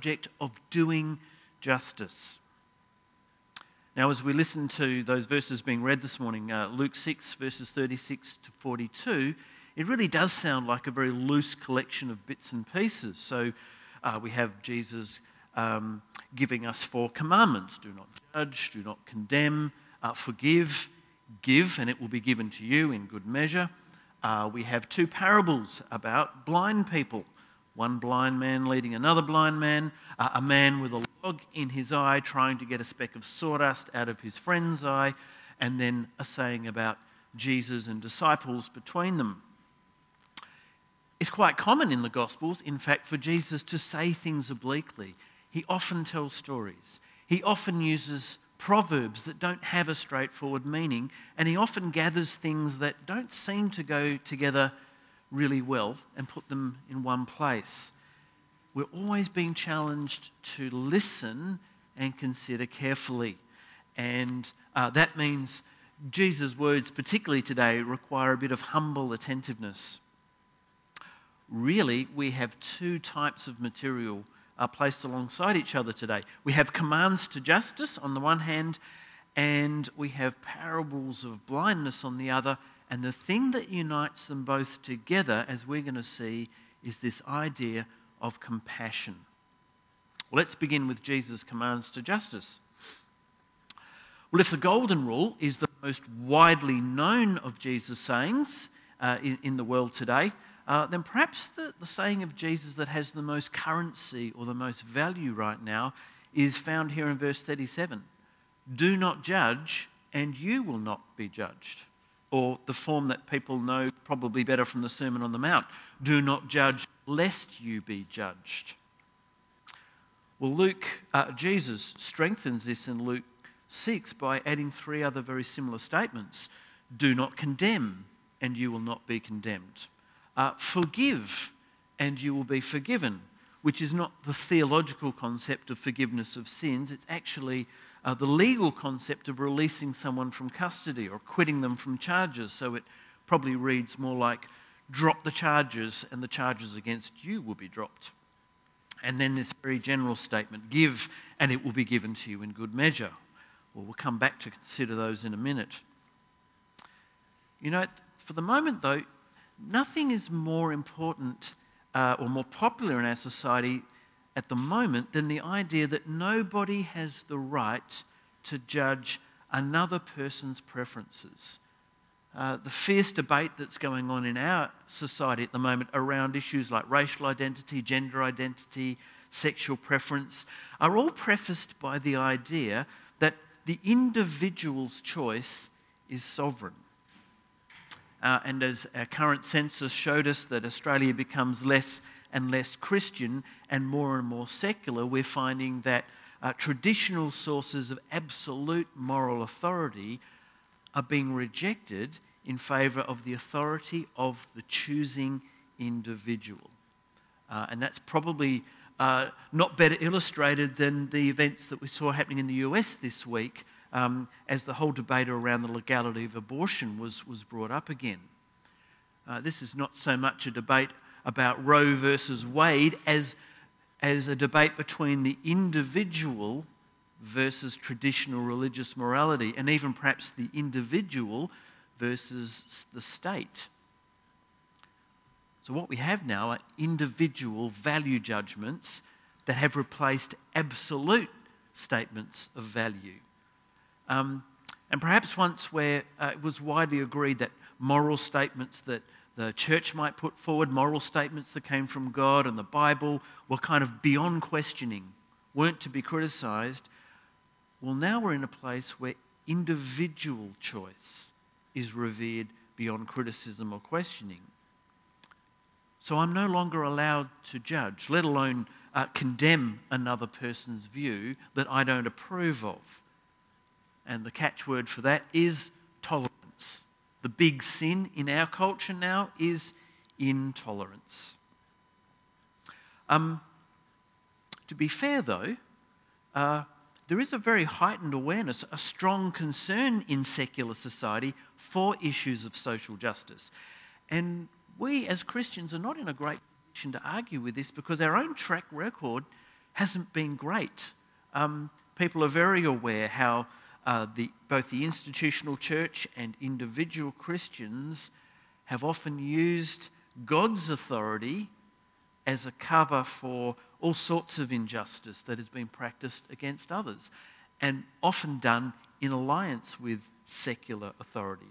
subject of doing justice. Now, as we listen to those verses being read this morning, uh, Luke 6, verses 36 to 42, it really does sound like a very loose collection of bits and pieces. So uh, we have Jesus um, giving us four commandments do not judge, do not condemn, uh, forgive, give, and it will be given to you in good measure. Uh, we have two parables about blind people one blind man leading another blind man, uh, a man with a log in his eye trying to get a speck of sawdust out of his friend's eye, and then a saying about Jesus and disciples between them. It's quite common in the Gospels, in fact, for Jesus to say things obliquely. He often tells stories. He often uses proverbs that don't have a straightforward meaning, and he often gathers things that don't seem to go together really well and put them in one place. We're always being challenged to listen and consider carefully. And uh, that means Jesus' words, particularly today, require a bit of humble attentiveness. Really, we have two types of material uh, placed alongside each other today. We have commands to justice on the one hand, and we have parables of blindness on the other, and the thing that unites them both together, as we're going to see, is this idea of compassion. Well, let's begin with Jesus' commands to justice. Well, if the Golden Rule is the most widely known of Jesus' sayings uh, in, in, the world today, uh, then perhaps the, the saying of Jesus that has the most currency or the most value right now is found here in verse 37 Do not judge, and you will not be judged or the form that people know probably better from the Sermon on the Mount do not judge lest you be judged. Well, Luke, uh, Jesus strengthens this in Luke 6 by adding three other very similar statements do not condemn, and you will not be condemned. Uh, forgive, and you will be forgiven, which is not the theological concept of forgiveness of sins, it's actually uh, the legal concept of releasing someone from custody or quitting them from charges. So it probably reads more like drop the charges and the charges against you will be dropped. And then this very general statement give and it will be given to you in good measure. Well, we'll come back to consider those in a minute. You know, for the moment though, nothing is more important uh, or more popular in our society at the moment than the idea that nobody has the right to judge another person's preferences. Uh, the fierce debate that's going on in our society at the moment around issues like racial identity, gender identity, sexual preference are all prefaced by the idea that the individual's choice is sovereign. Uh, and as our current census showed us, that Australia becomes less and less Christian and more and more secular, we're finding that uh, traditional sources of absolute moral authority are being rejected in favour of the authority of the choosing individual. Uh, and that's probably uh, not better illustrated than the events that we saw happening in the US this week um, as the whole debate around the legality of abortion was, was brought up again. Uh, this is not so much a debate about Roe versus Wade as, as a debate between the individual versus traditional religious morality, and even perhaps the individual versus the state. So, what we have now are individual value judgments that have replaced absolute statements of value. Um, and perhaps once where uh, it was widely agreed that moral statements that the church might put forward moral statements that came from God and the Bible were kind of beyond questioning, weren't to be criticized. Well, now we're in a place where individual choice is revered beyond criticism or questioning. So I'm no longer allowed to judge, let alone uh, condemn another person's view that I don't approve of. And the catchword for that is. The big sin in our culture now is intolerance. Um, to be fair, though, uh, there is a very heightened awareness, a strong concern in secular society for issues of social justice. And we as Christians are not in a great position to argue with this because our own track record hasn't been great. Um, people are very aware how uh, the, both the institutional church and individual Christians have often used God's authority as a cover for all sorts of injustice that has been practiced against others, and often done in alliance with secular authority.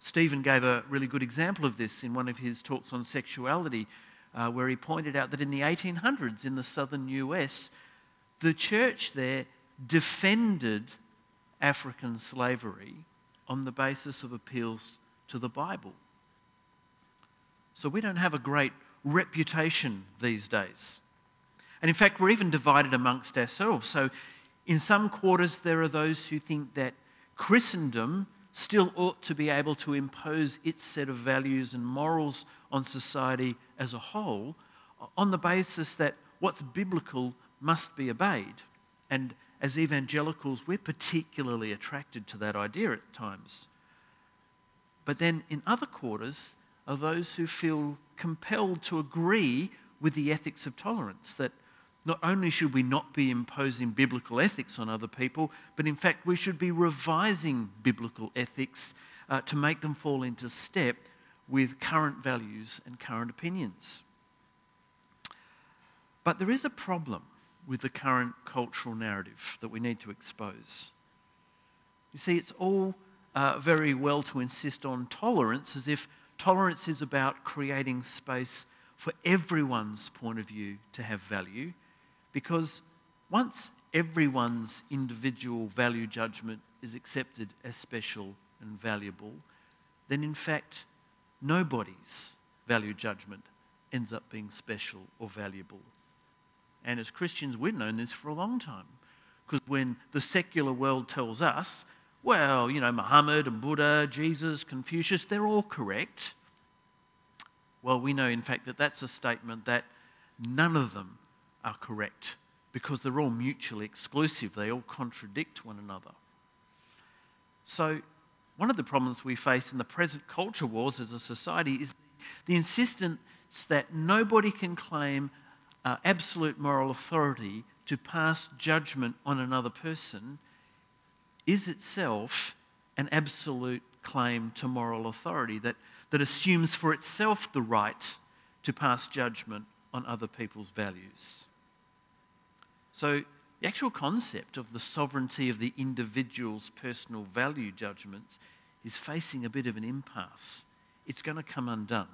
Stephen gave a really good example of this in one of his talks on sexuality, uh, where he pointed out that in the 1800s in the southern US, the church there defended African slavery on the basis of appeals to the Bible. So we don't have a great reputation these days. And in fact, we're even divided amongst ourselves. So in some quarters, there are those who think that Christendom still ought to be able to impose its set of values and morals on society as a whole on the basis that what's biblical must be obeyed. And as evangelicals, we're particularly attracted to that idea at times. But then in other quarters are those who feel compelled to agree with the ethics of tolerance, that not only should we not be imposing biblical ethics on other people, but in fact we should be revising biblical ethics uh, to make them fall into step with current values and current opinions. But there is a problem with the current cultural narrative that we need to expose. You see, it's all uh, very well to insist on tolerance as if tolerance is about creating space for everyone's point of view to have value because once everyone's individual value judgment is accepted as special and valuable, then in fact, nobody's value judgment ends up being special or valuable. And as Christians, we've known this for a long time. Because when the secular world tells us, well, you know, Muhammad and Buddha, Jesus, Confucius, they're all correct. Well, we know, in fact, that that's a statement that none of them are correct because they're all mutually exclusive. They all contradict one another. So, one of the problems we face in the present culture wars as a society is the insistence that nobody can claim uh, absolute moral authority to pass judgment on another person is itself an absolute claim to moral authority that, that assumes for itself the right to pass judgment on other people's values. So, the actual concept of the sovereignty of the individual's personal value judgments is facing a bit of an impasse. It's going to come undone.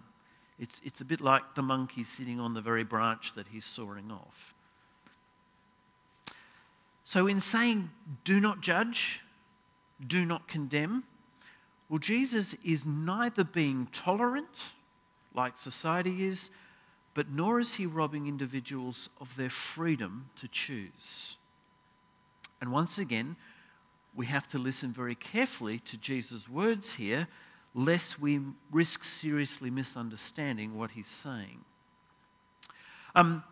It's, it's a bit like the monkey sitting on the very branch that he's sawing off. So, in saying, do not judge, do not condemn, well, Jesus is neither being tolerant, like society is, but nor is he robbing individuals of their freedom to choose. And once again, we have to listen very carefully to Jesus' words here, lest we risk seriously misunderstanding what he's saying. Um,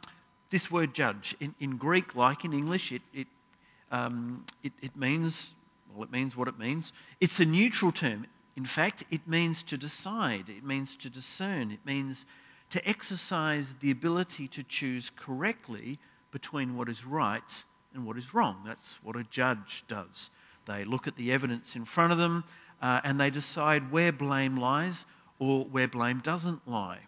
this word judge, in, in, Greek, like in English, it, it, um, it, it means, well, it means what it means. It's a neutral term. In fact, it means to decide, it means to discern, it means to exercise the ability to choose correctly between what is right and what is wrong. That's what a judge does. They look at the evidence in front of them uh, and they decide where blame lies or where blame doesn't lie.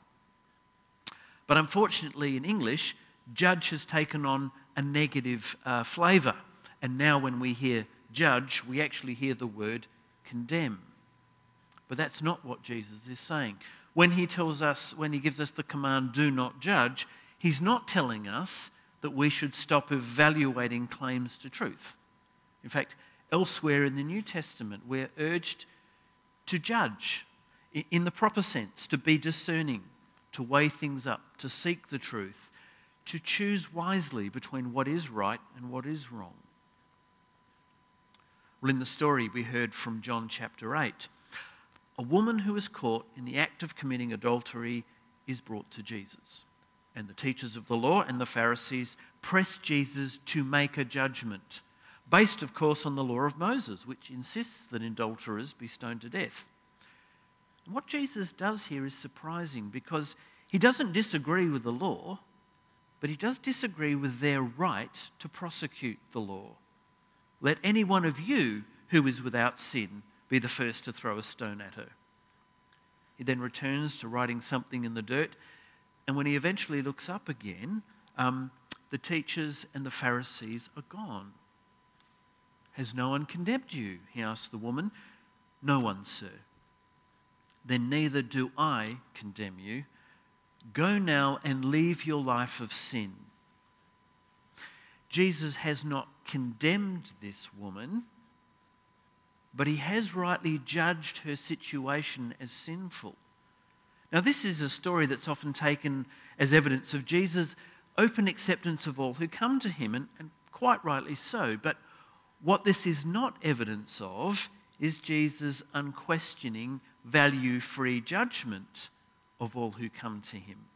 But unfortunately, in English, judge has taken on a negative uh, flavour. And now, when we hear judge, we actually hear the word condemn. But that's not what Jesus is saying when he tells us, when he gives us the command, do not judge, he's not telling us that we should stop evaluating claims to truth. In fact, elsewhere in the New Testament, we're urged to judge in the proper sense, to be discerning, to weigh things up, to seek the truth, to choose wisely between what is right and what is wrong. Well, in the story we heard from John chapter 8, a woman who is caught in the act of committing adultery is brought to Jesus. And the teachers of the law and the Pharisees press Jesus to make a judgment, based, of course, on the law of Moses, which insists that adulterers be stoned to death. What Jesus does here is surprising because he doesn't disagree with the law, but he does disagree with their right to prosecute the law. Let any one of you who is without sin be the first to throw a stone at her. He then returns to writing something in the dirt, and when he eventually looks up again, um, the teachers and the Pharisees are gone. Has no one condemned you? He asked the woman. No one, sir. Then neither do I condemn you. Go now and leave your life of sin. Jesus has not condemned this woman, but he has rightly judged her situation as sinful. Now, this is a story that's often taken as evidence of Jesus' open acceptance of all who come to him, and, and quite rightly so. But what this is not evidence of is Jesus' unquestioning, value free judgment of all who come to him.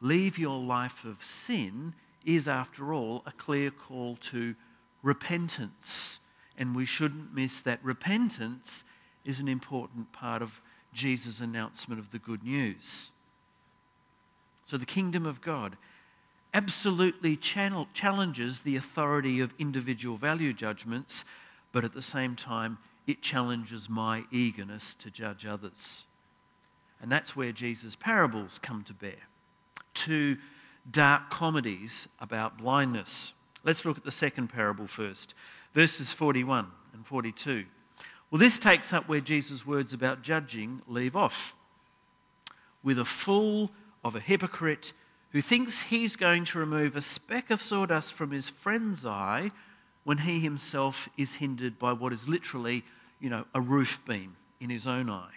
Leave your life of sin is, after all, a clear call to repentance. And we shouldn't miss that repentance is an important part of Jesus' announcement of the good news. So, the kingdom of God absolutely channel, challenges the authority of individual value judgments, but at the same time, it challenges my eagerness to judge others. And that's where Jesus' parables come to bear. Two dark comedies about blindness. Let's look at the second parable first, verses 41 and 42. Well, this takes up where Jesus' words about judging leave off. With a fool of a hypocrite who thinks he's going to remove a speck of sawdust from his friend's eye when he himself is hindered by what is literally, you know, a roof beam in his own eye.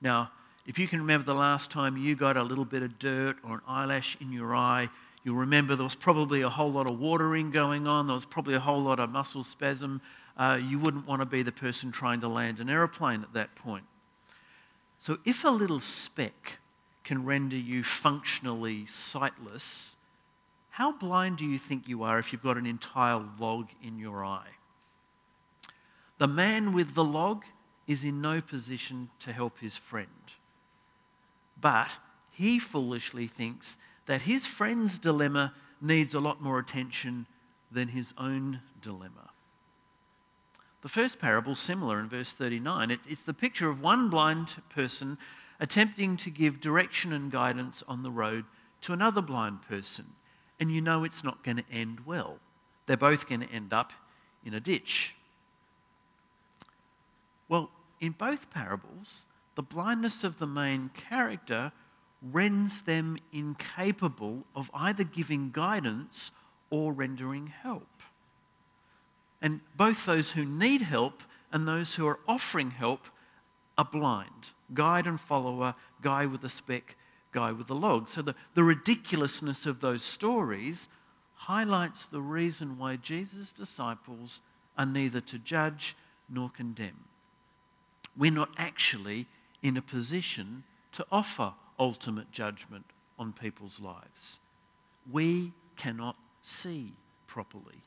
Now, if you can remember the last time you got a little bit of dirt or an eyelash in your eye, you'll remember there was probably a whole lot of watering going on, there was probably a whole lot of muscle spasm. Uh, you wouldn't want to be the person trying to land an aeroplane at that point. So, if a little speck can render you functionally sightless, how blind do you think you are if you've got an entire log in your eye? The man with the log is in no position to help his friend. But he foolishly thinks that his friend's dilemma needs a lot more attention than his own dilemma. The first parable, similar in verse 39, it's the picture of one blind person attempting to give direction and guidance on the road to another blind person. And you know it's not going to end well. They're both going to end up in a ditch. Well, in both parables, the blindness of the main character renders them incapable of either giving guidance or rendering help. And both those who need help and those who are offering help are blind guide and follower, guy with a speck, guy with a log. So the, the ridiculousness of those stories highlights the reason why Jesus' disciples are neither to judge nor condemn. We're not actually in a position to offer ultimate judgment on people's lives. We cannot see properly.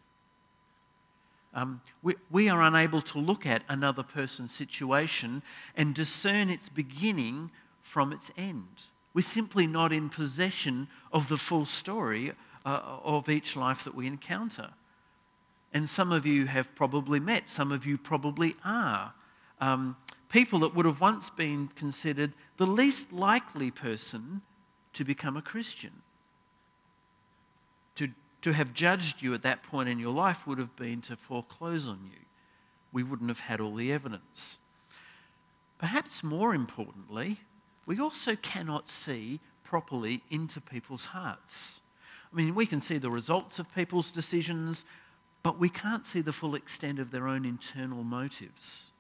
Um, we, we are unable to look at another person's situation and discern its beginning from its end. We're simply not in possession of the full story uh, of each life that we encounter. And some of you have probably met, some of you probably are. Um, people that would have once been considered the least likely person to become a Christian. To to have judged you at that point in your life would have been to foreclose on you. We wouldn't have had all the evidence. Perhaps more importantly, we also cannot see properly into people's hearts. I mean, we can see the results of people's decisions, but we can't see the full extent of their own internal motives.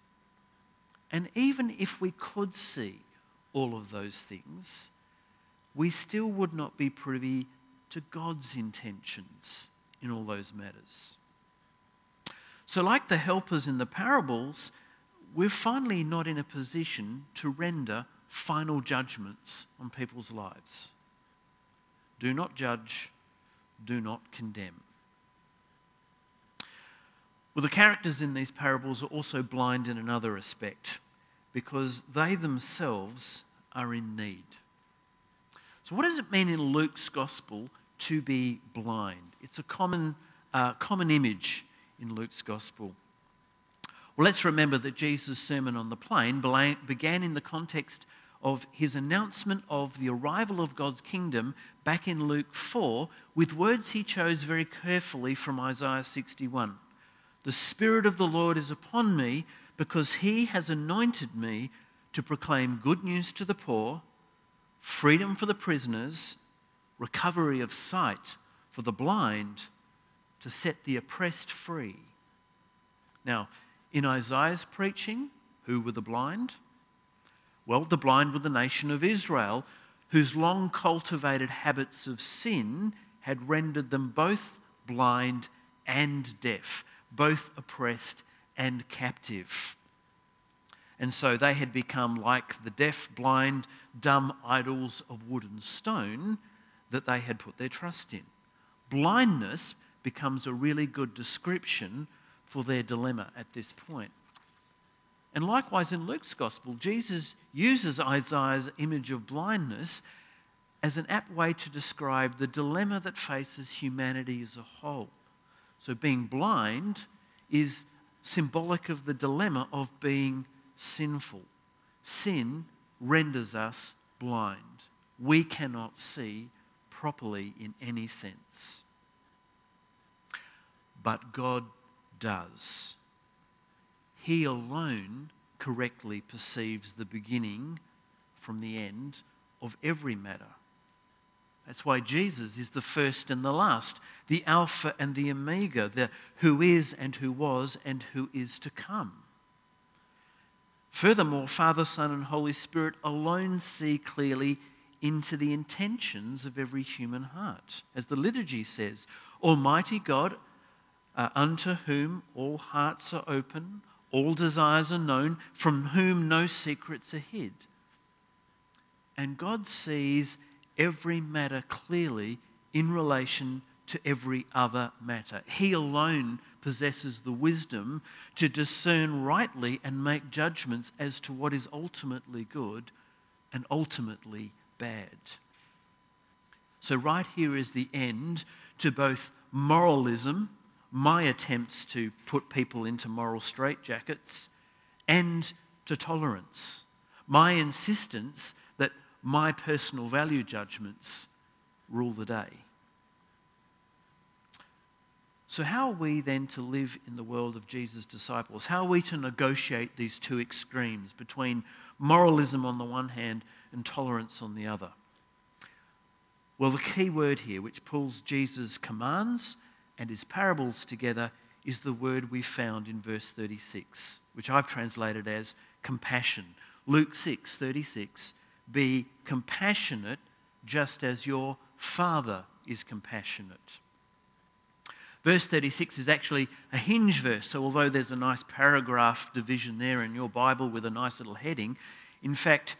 And even if we could see all of those things, we still would not be privy to God's intentions in all those matters. So, like the helpers in the parables, we're finally not in a position to render final judgments on people's lives. Do not judge, do not condemn. Well, the characters in these parables are also blind in another respect because they themselves are in need. So, what does it mean in Luke's gospel to be blind. It's a common, uh, common image in Luke's gospel. Well, let's remember that Jesus' Sermon on the Plain began in the context of his announcement of the arrival of God's kingdom back in Luke 4 with words he chose very carefully from Isaiah 61. The Spirit of the Lord is upon me because he has anointed me to proclaim good news to the poor, freedom for the prisoners, recovery of sight for the blind, to set the oppressed free. Now, in Isaiah's preaching, who were the blind? Well, the blind were the nation of Israel, whose long cultivated habits of sin had rendered them both blind and deaf, both oppressed and captive. And so they had become like the deaf, blind, dumb idols of wood and stone that they had put their trust in. Blindness becomes a really good description for their dilemma at this point. And likewise, in Luke's gospel, Jesus uses Isaiah's image of blindness as an apt way to describe the dilemma that faces humanity as a whole. So, being blind is symbolic of the dilemma of being sinful. Sin renders us blind. We cannot see properly in any sense. But God does. He alone correctly perceives the beginning from the end of every matter. That's why Jesus is the first and the last, the Alpha and the Omega, the who is and who was and who is to come. Furthermore, Father, Son, and Holy Spirit alone see clearly into the intentions of every human heart. As the liturgy says, Almighty God, uh, unto whom all hearts are open, all desires are known, from whom no secrets are hid. And God sees every matter clearly in relation to every other matter. He alone possesses the wisdom to discern rightly and make judgments as to what is ultimately good and ultimately bad. So, right here is the end to both moralism my attempts to put people into moral straitjackets and to tolerance. My insistence that my personal value judgments rule the day. So, how are we then to live in the world of Jesus' disciples? How are we to negotiate these two extremes between moralism on the one hand and tolerance on the other? Well, the key word here, which pulls Jesus' commands and his parables together is the word we found in verse 36, which I've translated as compassion. Luke 6 36, be compassionate just as your Father is compassionate. Verse 36 is actually a hinge verse, so although there's a nice paragraph division there in your Bible with a nice little heading, in fact,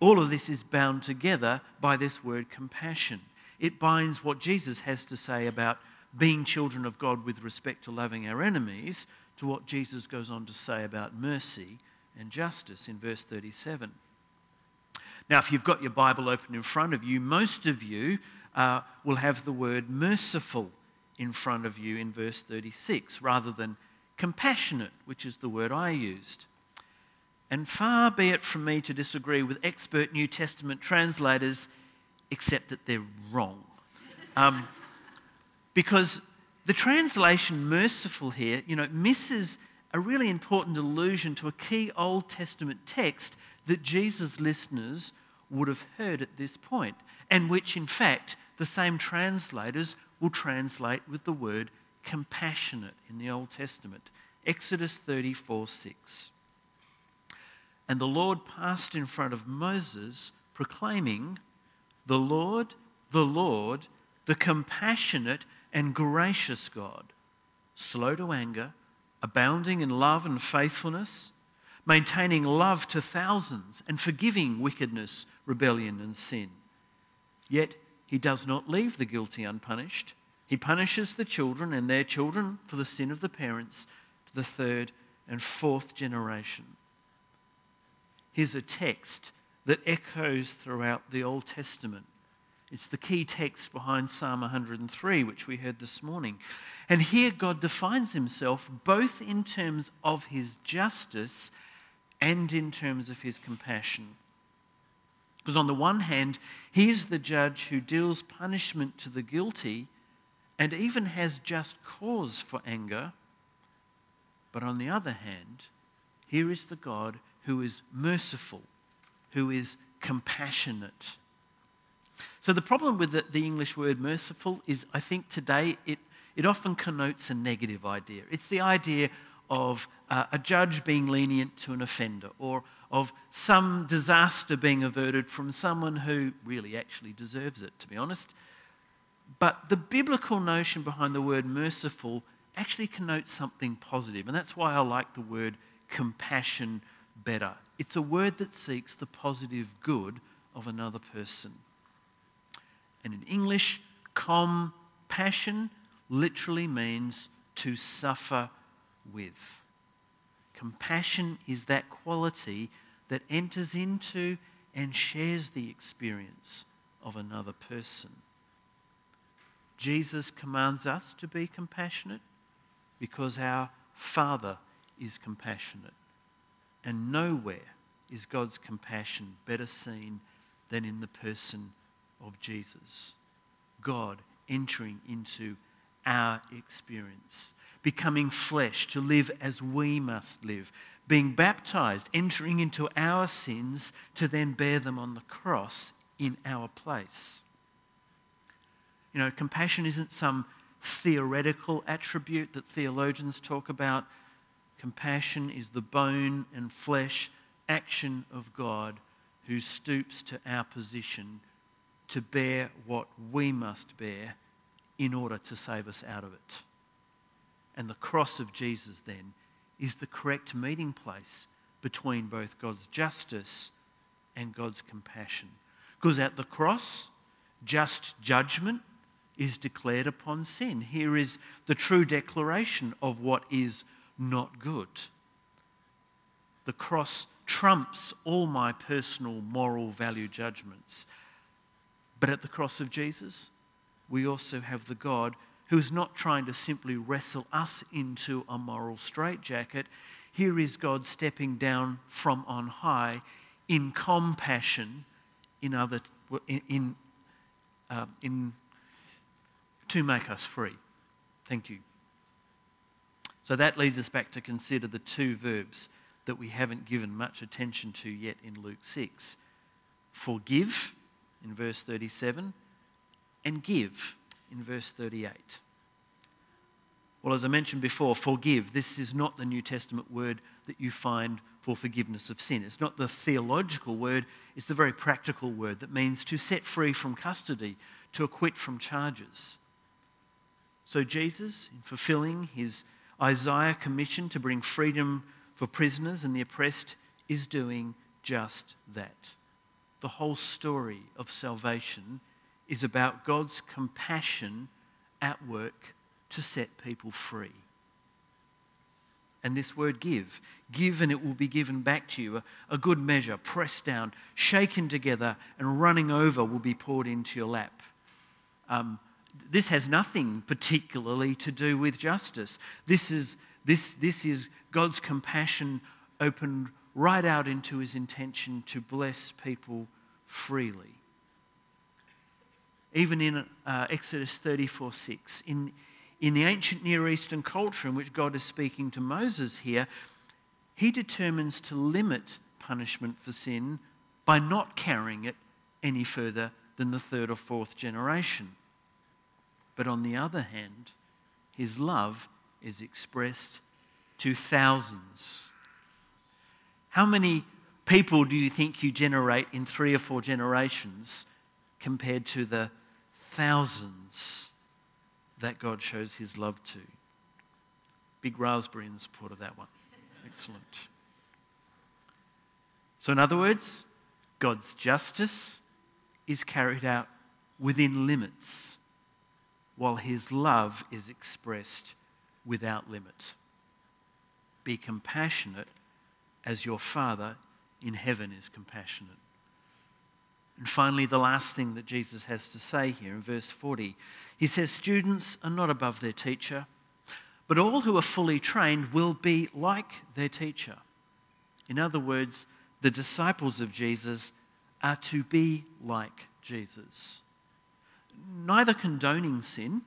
all of this is bound together by this word compassion. It binds what Jesus has to say about being children of God with respect to loving our enemies to what Jesus goes on to say about mercy and justice in verse 37. Now, if you've got your Bible open in front of you, most of you uh, will have the word merciful in front of you in verse 36 rather than compassionate, which is the word I used. And far be it from me to disagree with expert New Testament translators, except that they're wrong. Um, because the translation merciful here, you know, misses a really important allusion to a key Old Testament text that Jesus' listeners would have heard at this point, and which, in fact, the same translators will translate with the word compassionate in the Old Testament. Exodus 34 6. And the Lord passed in front of Moses, proclaiming, The Lord, the Lord, the compassionate and gracious God, slow to anger, abounding in love and faithfulness, maintaining love to thousands, and forgiving wickedness, rebellion, and sin. Yet he does not leave the guilty unpunished. He punishes the children and their children for the sin of the parents to the third and fourth generation. Here's a text that echoes throughout the Old Testament It's the key text behind Psalm 103, which we heard this morning. And here God defines himself both in terms of his justice and in terms of his compassion. Because on the one hand, he is the judge who deals punishment to the guilty and even has just cause for anger. But on the other hand, here is the God who is merciful, who is compassionate. So the problem with the, the, English word merciful is I think today it, it often connotes a negative idea. It's the idea of uh, a judge being lenient to an offender or of some disaster being averted from someone who really actually deserves it, to be honest. But the biblical notion behind the word merciful actually connotes something positive, and that's why I like the word compassion better. It's a word that seeks the positive good of another person. And in English, compassion literally means to suffer with. Compassion is that quality that enters into and shares the experience of another person. Jesus commands us to be compassionate because our Father is compassionate. And nowhere is God's compassion better seen than in the person of Jesus. God entering into our experience becoming flesh to live as we must live, being baptized, entering into our sins to then bear them on the cross in our place. You know, compassion isn't some theoretical attribute that theologians talk about. Compassion is the bone and flesh action of God who stoops to our position to bear what we must bear in order to save us out of it. And the cross of Jesus, then, is the correct meeting place between both God's justice and God's compassion. Because at the cross, just judgment is declared upon sin. Here is the true declaration of what is not good. The cross trumps all my personal moral value judgments. But at the cross of Jesus, we also have the God who is not trying to simply wrestle us into a moral straitjacket. Here is God stepping down from on high in compassion in other in, in, uh, in to make us free. Thank you. So that leads us back to consider the two verbs that we haven't given much attention to yet in Luke 6 forgive in verse 37 and give in verse 38. Well, as I mentioned before, forgive. This is not the New Testament word that you find for forgiveness of sin. It's not the theological word, it's the very practical word that means to set free from custody, to acquit from charges. So, Jesus, in fulfilling his Isaiah commissioned to bring freedom for prisoners and the oppressed, is doing just that. The whole story of salvation is about God's compassion at work to set people free. And this word give, give and it will be given back to you. A, a, good measure, pressed down, shaken together, and running over will be poured into your lap. Um, this has nothing particularly to do with justice. This is, this, this is God's compassion opened right out into his intention to bless people freely even in uh, Exodus 34 6. In, in the ancient Near Eastern culture in which God is speaking to Moses here, he determines to limit punishment for sin by not carrying it any further than the third or fourth generation. But on the other hand, his love is expressed to thousands. How many people do you think you generate in three or four generations compared to the thousands that God shows his love to. Big raspberry in support of that one. Excellent. So, in other words, God's justice is carried out within limits, while his love is expressed without limit. Be compassionate as your Father in heaven is compassionate. And finally, the last thing that Jesus has to say here in verse 40 he says, Students are not above their teacher, but all who are fully trained will be like their teacher. In other words, the disciples of Jesus are to be like Jesus, neither condoning sin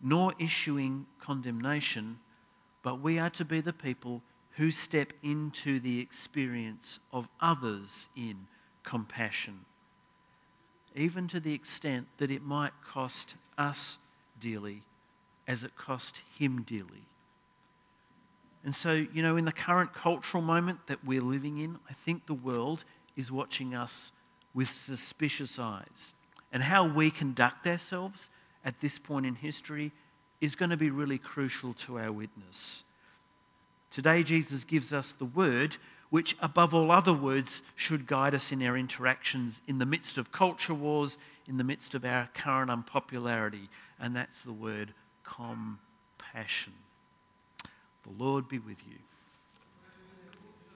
nor issuing condemnation, but we are to be the people who step into the experience of others in compassion, even to the extent that it might cost us dearly as it cost him dearly. And so, you know, in the current cultural moment that we're living in, I think the world is watching us with suspicious eyes. And how we conduct ourselves at this point in history is going to be really crucial to our witness. Today, Jesus gives us the word which, above all other words, should guide us in our interactions in the midst of culture wars, in the midst of our current unpopularity, and that's the word compassion. The Lord be with you.